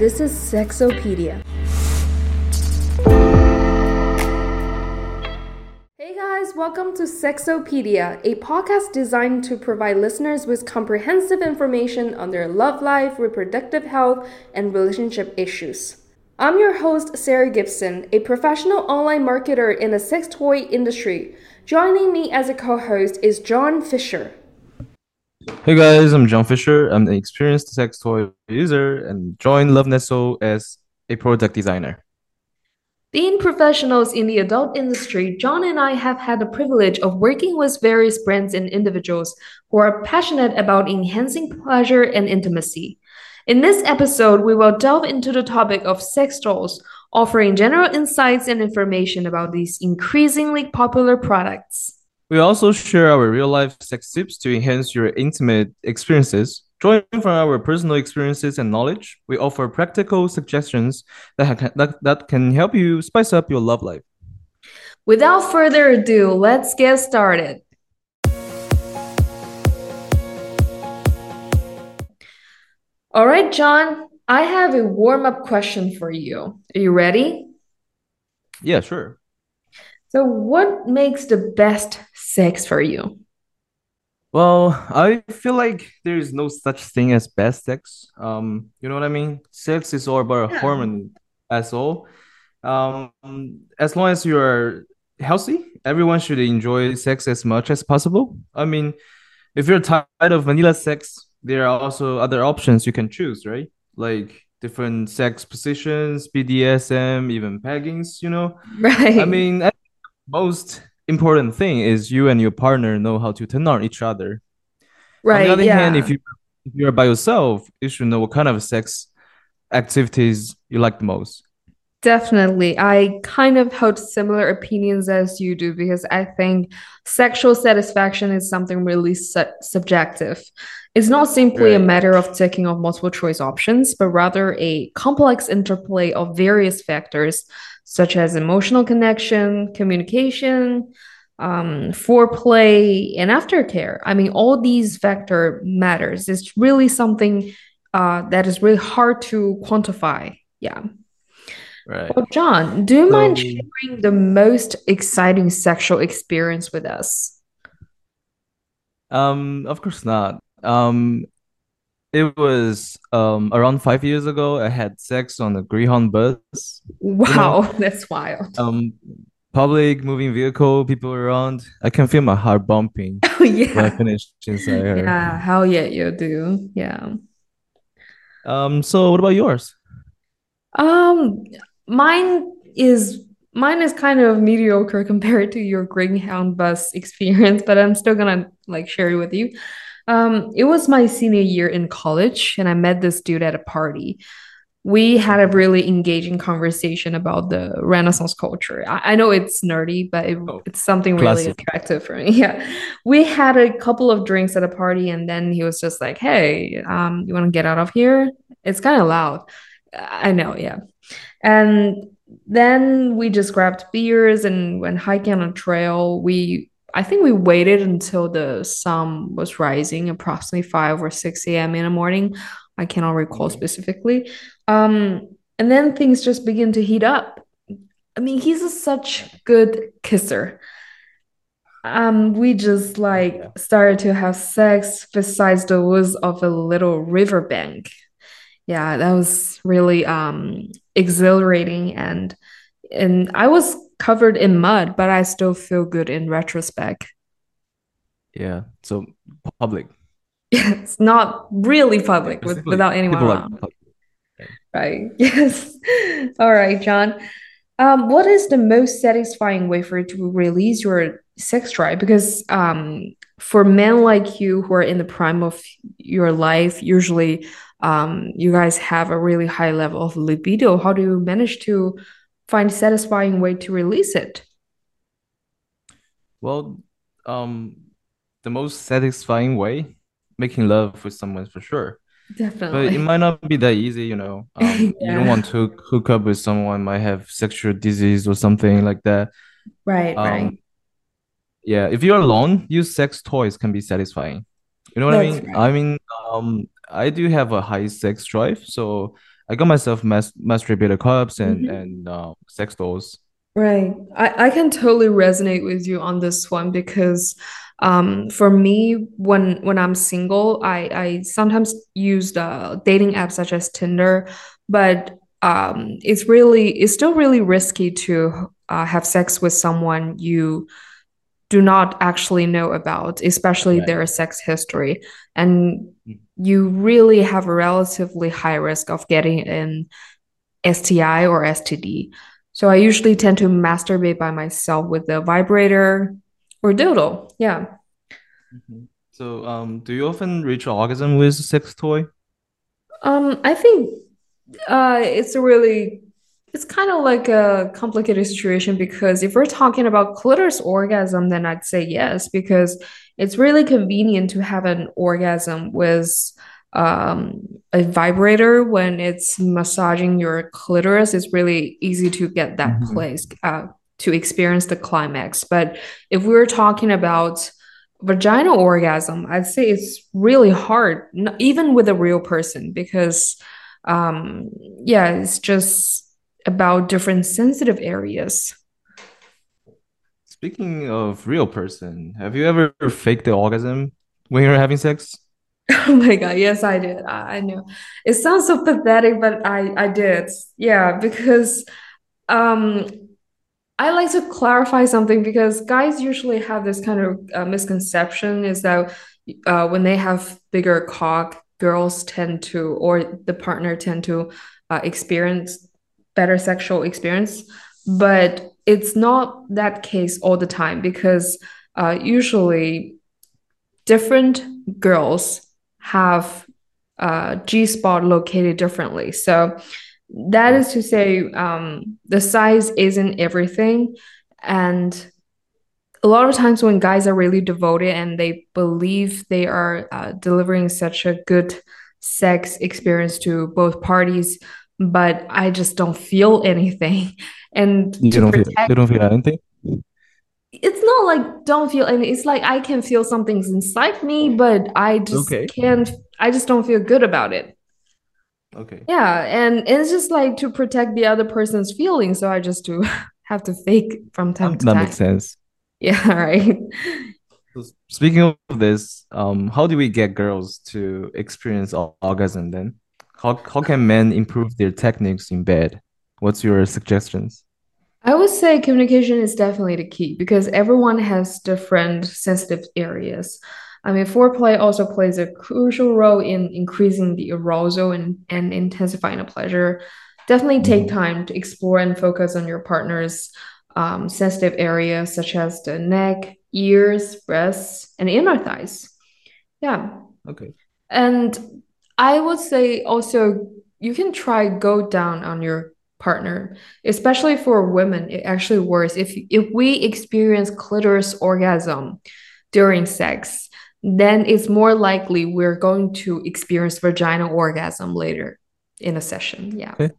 this is Sexopedia. Hey guys, welcome to Sexopedia, a podcast designed to provide listeners with comprehensive information on their love life, reproductive health, and relationship issues. I'm your host, Sarah Gibson, a professional online marketer in the sex toy industry. Joining me as a co host is John Fisher. Hey guys, I'm John Fisher. I'm an experienced sex toy user and joined Love Nestle as a product designer. Being professionals in the adult industry, John and I have had the privilege of working with various brands and individuals who are passionate about enhancing pleasure and intimacy. In this episode, we will delve into the topic of sex dolls, offering general insights and information about these increasingly popular products. We also share our real life sex tips to enhance your intimate experiences. Drawing from our personal experiences and knowledge, we offer practical suggestions that, ha- that, that can help you spice up your love life. Without further ado, let's get started. All right, John, I have a warm up question for you. Are you ready? Yeah, sure. So, what makes the best sex for you? Well, I feel like there is no such thing as best sex. Um, you know what I mean? Sex is all about Yeah. hormone as all. Um, as long as you're healthy, everyone should enjoy sex as much as possible. I mean, if you're tired of vanilla sex, there are also other options you can choose, right? Like different sex positions, BDSM, even peggings, you know? Right. I mean, most important thing is you and your partner know how to turn on each other. Right. On right. the other yeah. hand, if you if you're by yourself, you should know what kind of sex activities you like the most. Definitely. I kind of hold similar opinions as you do because I think sexual satisfaction is something really su- subjective. It's not simply a matter of ticking off multiple choice options, but rather a complex interplay of various factors such as emotional connection, communication, um, foreplay, and aftercare. I mean, all these factor matters. It's really something uh, that is really hard to quantify. Yeah. Right. Well, John, do you mind sharing the most exciting sexual experience with us? Um, of course not. Um, it was um around five years ago. I had sex on a Greyhound bus. Wow, that's wild. Um, public moving vehicle, people around. I can feel my heart bumping Oh, yeah. when I finished inside her. Yeah, hell yeah, you do. Yeah. Um, so what about yours? Um, mine is mine is kind of mediocre compared to your Greyhound bus experience, but I'm still gonna like share it with you. Um, it was my senior year in college, and I met this dude at a party. We had a really engaging conversation about the Renaissance culture. I, I know it's nerdy, but it, Oh, it's something really attractive for me. Yeah. We had a couple of drinks at a party, and then he was just like, Hey, um, you want to get out of here? It's kind of loud. I know, yeah. And then we just grabbed beers and went hiking on a trail. We, I think we waited until the sun was rising, approximately 5 or 6 a.m. in the morning. I cannot recall specifically. Um, and then things just begin to heat up. I mean, he's a such good kisser. Um, we just like started to have sex besides the woods of a little riverbank. Yeah, that was really um exhilarating and and I was covered in mud, but I still feel good in retrospect. Yeah. So public. It's not really public with, without anyone around. Right. Yes. All right, John. Um, what is the most satisfying way for you to release your sex drive? Because um, for men like you who are in the prime of your life, usually um, you guys have a really high level of libido. How do you manage to find a satisfying way to release it? Well, um, the most satisfying way, making love with someone for sure. Definitely. But it might not be that easy, you know. Um, you don't want to hook up with someone might have sexual disease or something like that. Right, Um, right. yeah, if you're alone, use sex toys can be satisfying. You know what I mean? right. I mean, um, I do have a high sex drive, so I got myself mas masturbator cups and Mhm. and uh, sex dolls. Right. I, I can totally resonate with you on this one because um, for me, when when I'm single, I, I sometimes use the dating apps such as Tinder, but um, it's really it's still really risky to uh, have sex with someone you do not actually know about, especially Right. their sex history. And you really have a relatively high risk of getting an STI or STD. So I usually tend to masturbate by myself with the vibrator or dildo. Yeah. Mhm. So, um, do you often reach orgasm with sex toy? Um, I think uh it's a really it's kind of like a complicated situation because if we're talking about clitoris orgasm, then I'd say yes, because it's really convenient to have an orgasm with um a vibrator when it's massaging your clitoris. It's really easy to get that Mhm. place uh to experience the climax. But if we're talking about vaginal orgasm, I'd say it's really hard, even with a real person, because um, yeah, it's just about different sensitive areas. Speaking of real person, have you ever faked the orgasm when you're having sex? Oh my God, yes, I did. I, I know. It sounds so pathetic, but I I did. Yeah, because um I like to clarify something because guys usually have this kind of uh, misconception is that uh, when they have bigger cock, girls tend to, or the partner tend to uh, experience better sexual experience. But it's not that case all the time because uh, usually different girls have uh, G spot located differently. So that is to say, um, the size isn't everything. And a lot of times when guys are really devoted and they believe they are uh, delivering such a good sex experience to both parties, but I just don't feel anything. And You don't feel you don't feel anything? it's not like don't feel any it's like i can feel something's inside me but i just Okay. can't i just don't feel good about it Okay. yeah and it's just like to protect the other person's feelings so i just do have to fake from time Um, to that makes sense. yeah right So speaking of this, um, how do we get girls to experience orgasm then? How how can men improve their techniques in bed? What's your suggestions? I would say communication is definitely the key because everyone has different sensitive areas. I mean, foreplay also plays a crucial role in increasing the arousal and, and intensifying the pleasure. Definitely take Mhm. time to explore and focus on your partner's um, sensitive areas, such as the neck, ears, breasts, and inner thighs. Yeah. Okay. And I would say also you can try go down on your partner, especially for women. It actually works if if we experience clitoris orgasm during sex, then it's more likely we're going to experience vaginal orgasm later in a session. Yeah. Okay.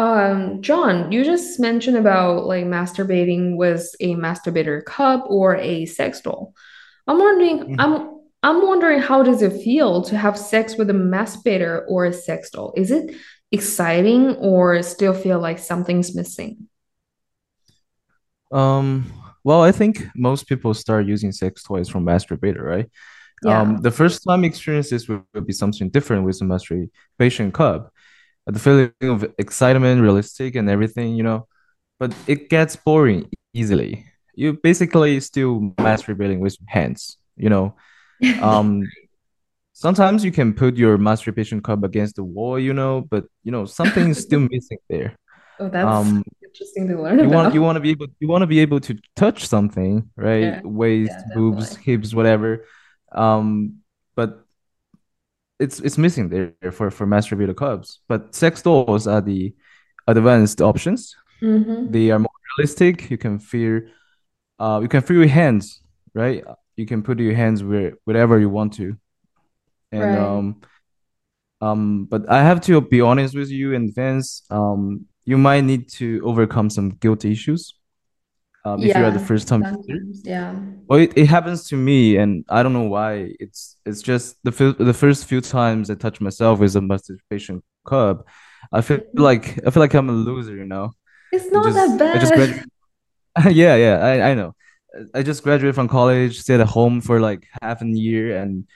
Um, John, you just mentioned about like masturbating with a masturbator cup or a sex doll. I'm wondering, Mhm. I'm I'm wondering how does it feel to have sex with a masturbator or a sex doll? Is it exciting or still feel like something's missing? Um, well, I think most people start using sex toys from masturbator, right? Um, Yeah. the first time experiences will, will be something different with the masturbation cup. The feeling of excitement, realistic, and everything, you know, but it gets boring easily. You basically still masturbating with hands, you know. Um, sometimes you can put your masturbation cup against the wall, you know, but you know, something is still missing there. Oh, that's Um, interesting to learn you want you want to be able you want to be able to touch something, right? Yeah, yeah, Waist, boobs, hips, whatever. Um, but it's it's missing there for for masturbator cups. But sex dolls are the advanced options. Mm-hmm. They are more realistic. You can feel uh you can feel your hands, right? You can put your hands where wherever you want to. And Right. um um but I have to be honest with you in advance. Um you might need to overcome some guilt issues Um, if you are the first time sometimes. Yeah. Well, it, it happens to me, and I don't know why. It's it's just the fil- the first few times I touch myself with a masturbation cup, I feel Mhm. like I feel like I'm a loser, you know. It's not that just I just bad. Yeah, yeah, I I know. I just graduated from college, stayed at home for like half a year, and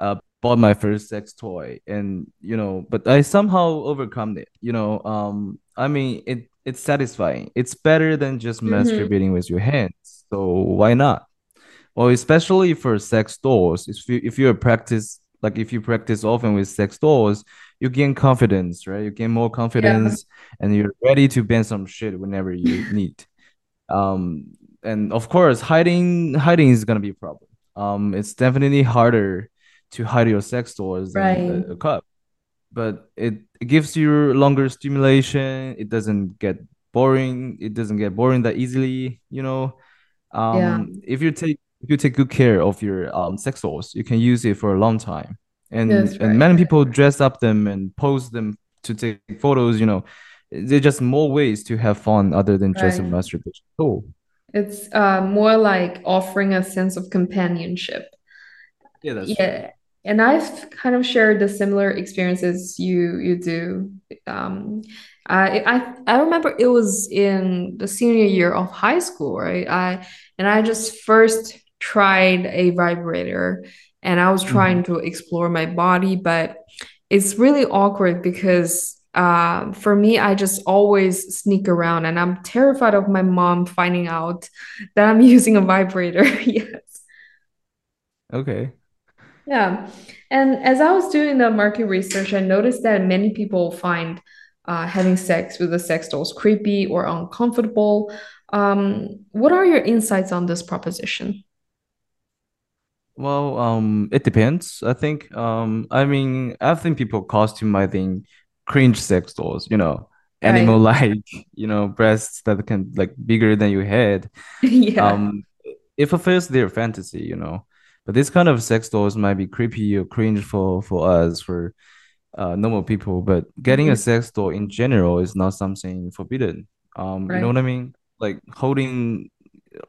uh bought my first sex toy and you know but I somehow overcome it you know um I mean it it's satisfying. It's better than just hmm masturbating with your hands so why not? Well especially for sex dolls if you if you practice like if you practice often with sex dolls you gain confidence right? You gain more Yeah, confidence and you're ready to bend some shit whenever you need. Um and of course hiding hiding is gonna be a problem. Um it's definitely harder to hide your sex toys right. a, a cup. But it, it gives you longer stimulation. It doesn't get boring. It doesn't get boring that easily you know? Yeah, um if you take if you take good care of your um sex toys you can use it for a long time. And that's and many people dress up them and pose them to take photos you know? There's just more ways to have fun other than just a masturbation tool. It's uh more like offering a sense of companionship. Yeah, that's. Yeah, and I've kind of shared the similar experiences you you do. Um, I I I remember it was in the senior year of high school, right? I and I just first tried a vibrator, and I was trying hmm to explore my body, but it's really awkward because uh, for me, I just always sneak around, and I'm terrified of my mom finding out that I'm using a vibrator. Yes. Okay. Yeah. And as I was doing the market research, I noticed that many people find uh, having sex with the sex dolls creepy or uncomfortable. Um, what are your insights on this proposition? Well, um, it depends. I think, um, I mean, I think people costumizing cringe sex dolls, you know, animal like. you know, breasts that can like bigger than your head. Yeah. Um, it fulfills their fantasy, you know. But this kind of sex dolls might be creepy or cringe for for us, for uh normal people. But getting a Mhm. sex doll in general is not something forbidden. Um, you know what I mean? Like holding,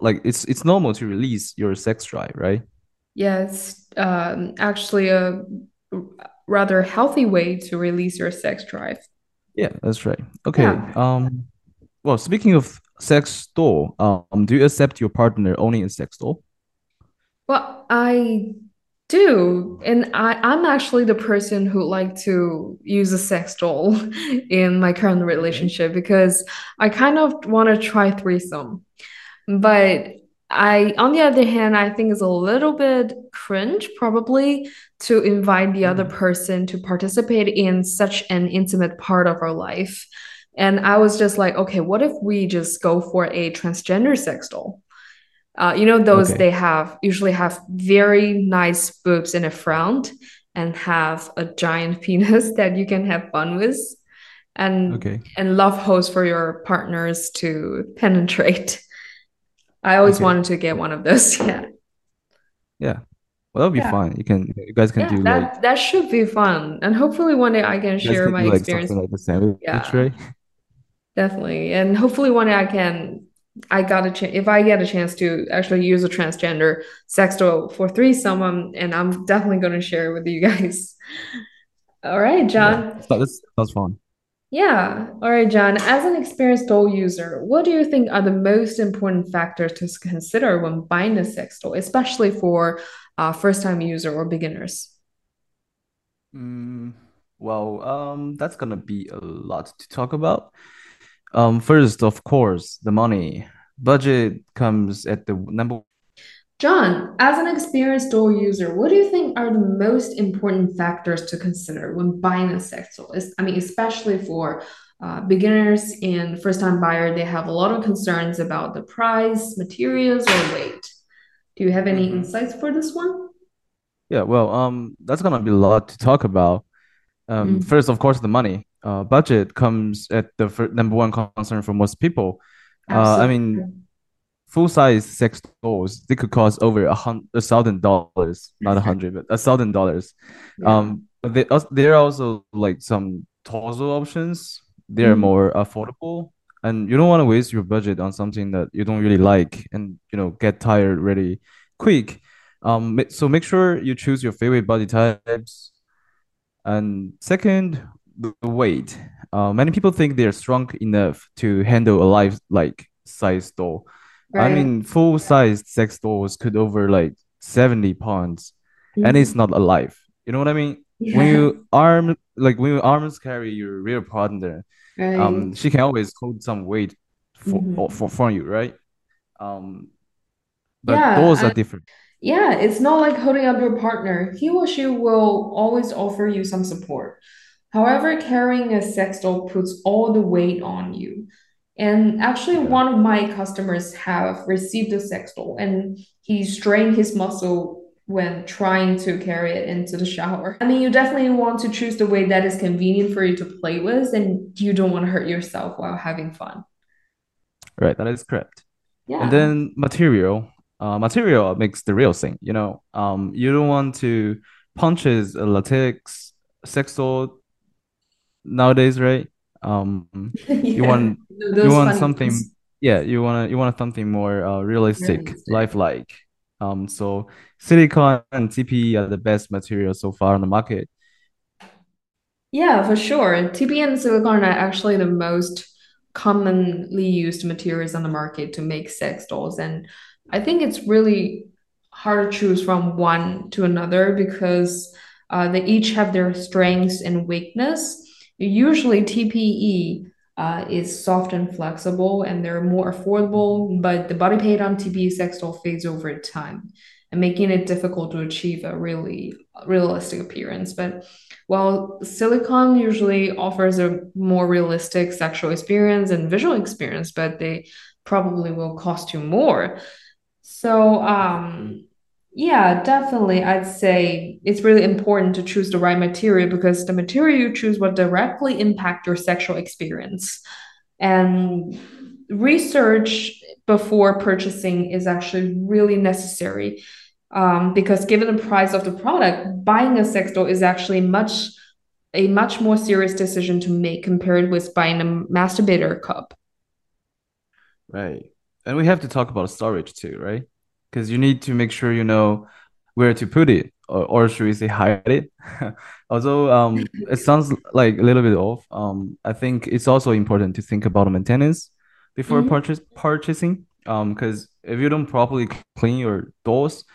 like it's it's normal to release your sex drive, right? Yeah, it's um, actually a rather healthy way to release your sex drive. Yeah, that's right. Okay. Yeah. Um, well, speaking of sex doll, um, do you accept your partner owning a sex doll? Well, I do, and I, I'm actually the person who like to use a sex doll in my current relationship because I kind of want to try threesome. But I, on the other hand, I think it's a little bit cringe probably to invite the other Mhm. person to participate in such an intimate part of our life. And I was just like, okay, what if we just go for a transgender sex doll? Uh, you know, those Okay. they have usually have very nice boobs in the front and have a giant penis that you can have fun with and Okay. and love holes for your partners to penetrate. I always Okay. wanted to get one of those. Yeah. Yeah. Well, that'll be Yeah. fine. You can, you guys can Yeah, do like, that that should be fun. And hopefully one day I can share can my do like experience. like the sandwich, Yeah, right? definitely. And hopefully one day I can I got a chance if I get a chance to actually use a transgender sex doll for threesome, um, and I'm definitely going to share it with you guys. All right, John. So this sounds fun. Yeah. All right, John. As an experienced doll user, what do you think are the most important factors to consider when buying a sex doll, especially for uh, first-time user or beginners? Mm, well, um, that's gonna be a lot to talk about. Um, first, of course, the money. Budget comes at the number John, as an experienced doll user, what do you think are the most important factors to consider when buying a sex doll? I mean, especially for uh, beginners and first-time buyer, they have a lot of concerns about the price, materials, or weight. Do you have any hmm insights for this one? Yeah, well, um, that's gonna be a lot to talk about. Um, Mm, first, of course, the money. Uh, budget comes at the fir number one concern for most people. Uh, I mean, full-size sex dolls, they could cost over a hundred, a thousand dollars, not a hundred, but a thousand dollars. Um, but they, there are also like some torso options. They're Mhm. more affordable. and you don't want to waste your budget on something that you don't really like and you know get tired really quick. Um, so make sure you choose your favorite body types. And second, the weight. Uh, many people think they're strong enough to handle a life like size doll. I mean, full-sized sex dolls could over like 70 pounds, and it's Mhm. not alive. You know what I mean? When you arm like when you arms carry your real partner, right. um, she can always hold some weight for or Mhm. for, for you, right? Um, but dolls are Yeah, different. Yeah, it's not like holding up your partner. He or she will always offer you some support. However, carrying a sex doll puts all the weight on you. And actually, one of my customers have received a sex doll, and he strained his muscle when trying to carry it into the shower. I mean, you definitely want to choose the way that is convenient for you to play with, and you don't want to hurt yourself while having fun. Right, that is correct. Yeah. And then material. Uh, material makes the real thing, you know. Um, you don't want to punches a latex sex doll nowadays, right? Um, you Yeah. want you want something, ones. yeah, you want you want something more uh, realistic, Realistic. lifelike. Um, so silicone and TPE are the best materials so far on the market. Yeah, for sure. TPE and silicone are actually the most commonly used materials on the market to make sex dolls. And I think it's really hard to choose from one to another because uh, they each have their strengths and weakness. Usually, TPE uh, is soft and flexible, and they're more affordable, but the body paint on TPE sex doll fades over time and making it difficult to achieve a really realistic appearance. But while silicone usually offers a more realistic sexual experience and visual experience, but they probably will cost you more. So, um, yeah, definitely, I'd say it's really important to choose the right material because the material you choose will directly impact your sexual experience. And research before purchasing is actually really necessary um, because given the price of the product, buying a sex doll is actually much a much more serious decision to make compared with buying a masturbator cup. Right. And we have to talk about storage too, right? Because you need to make sure you know where to put it, or, or should we say hide it? Although um, it sounds like a little bit off. Um, I think it's also important to think about maintenance before Mhm. purchase purchasing. Um, because if you don't properly clean your doors,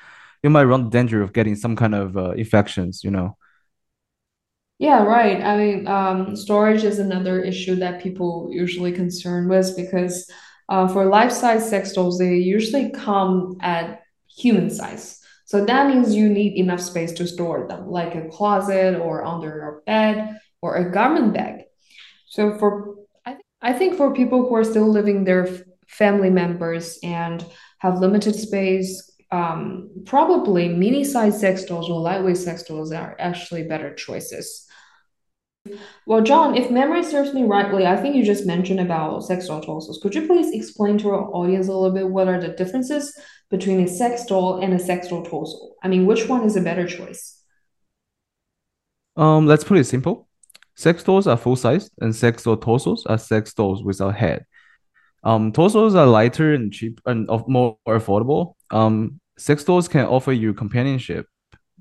you might run the danger of getting some kind of uh, infections, you know. Yeah, right. I mean, um, storage is another issue that people usually concern with because uh, for life-size sex dolls, they usually come at human size. So that means you need enough space to store them, like a closet or under your bed or a garment bag. So for I think I think for people who are still living their f- family members and have limited space, um, probably mini-size sex dolls or lightweight sex dolls are actually better choices. Well, John, if memory serves me rightly, I think you just mentioned about sex doll torsos. Could you please explain to our audience a little bit what are the differences between a sex doll and a sex doll torso? I mean, which one is a better choice? Um, let's put it simple. Sex dolls are full-sized, and sex doll torsos are sex dolls without head. Um, torsos are lighter and cheap and more affordable. Um, sex dolls can offer you companionship,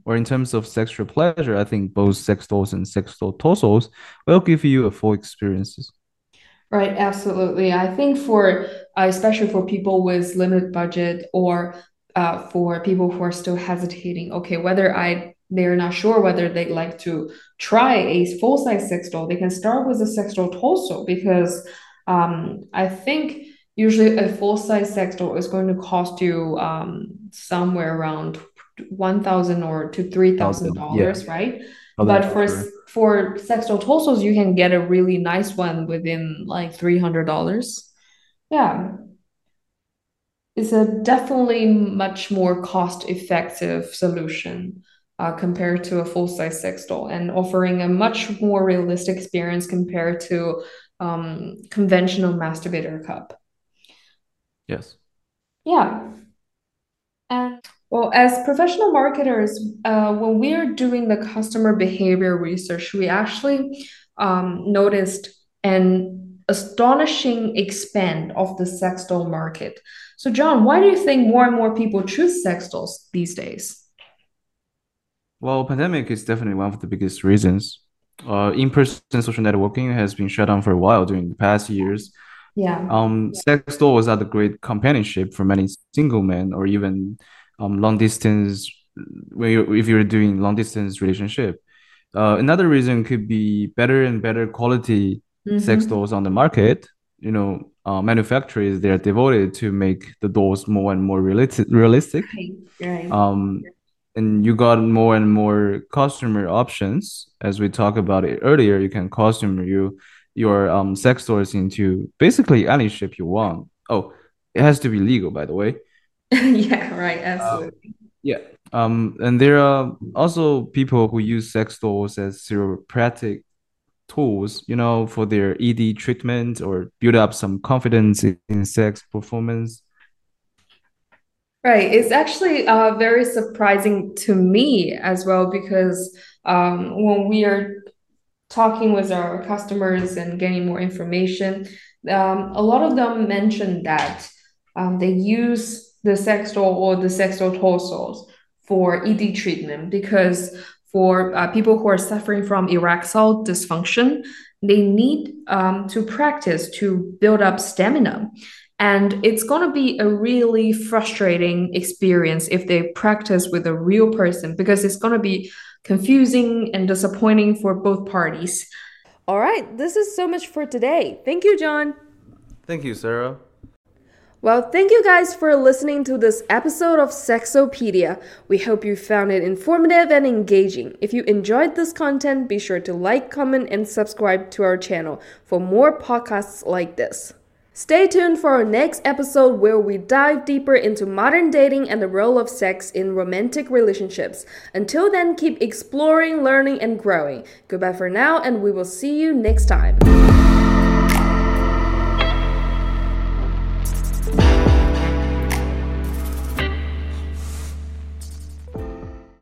or in terms of sexual pleasure, I think both sex dolls and sex doll torsos will give you a full experiences. Right, absolutely. I think for uh, especially for people with limited budget or uh, for people who are still hesitating, okay, whether I they're not sure whether they'd like to try a full-size sex doll, they can start with a sex doll torso because um, I think usually a full-size sex doll is going to cost you um, somewhere around 1,000 or to Thousand, yeah, $3,000, right? thousand But for s- for sexual torsos, you can get a really nice one within like $300. Yeah, it's a definitely much more cost-effective solution uh, compared to a full-size sex doll and offering a much more realistic experience compared to um, conventional masturbator cup. Yes. Yeah. And well, as professional marketers, uh, when we're doing the customer behavior research, we actually um, noticed an astonishing expand of the sex doll market. So, John, why do you think more and more people choose sex dolls these days? Well, pandemic is definitely one of the biggest reasons. Uh, in-person social networking has been shut down for a while during the past years. Yeah. Um, sex dolls are the great companionship for many single men or even um, long distance when you if you're doing long distance relationship. Uh, another reason could be better and better quality sex Mm-hmm. dolls on the market. You know, uh, manufacturers they are devoted to make the dolls more and more realistic. Realistic. Right. Right. Um, and you got more and more customer options. As we talked about it earlier, you can custom you your um sex toys into basically any shape you want. Oh, it has to be legal, by the way. Yeah, right. Uh, Absolutely. yeah. Um, and there are also people who use sex dolls as therapeutic tools, you know, for their ED treatment or build up some confidence in, in sex performance. Right. It's actually uh, very surprising to me as well because um, when we are talking with our customers and getting more information, um, a lot of them mentioned that um, they use the sex doll or the sex doll torsos for ED treatment because for uh, people who are suffering from erectile dysfunction, they need um, to practice to build up stamina. And it's going to be a really frustrating experience if they practice with a real person because it's going to be confusing and disappointing for both parties. All right, this is so much for today. Thank you, John. Thank you, Sarah. Well, thank you guys for listening to this episode of Sexopedia. We hope you found it informative and engaging. If you enjoyed this content, be sure to like, comment, and subscribe to our channel for more podcasts like this. Stay tuned for our next episode where we dive deeper into modern dating and the role of sex in romantic relationships. Until then, keep exploring, learning, and growing. Goodbye for now, and we will see you next time.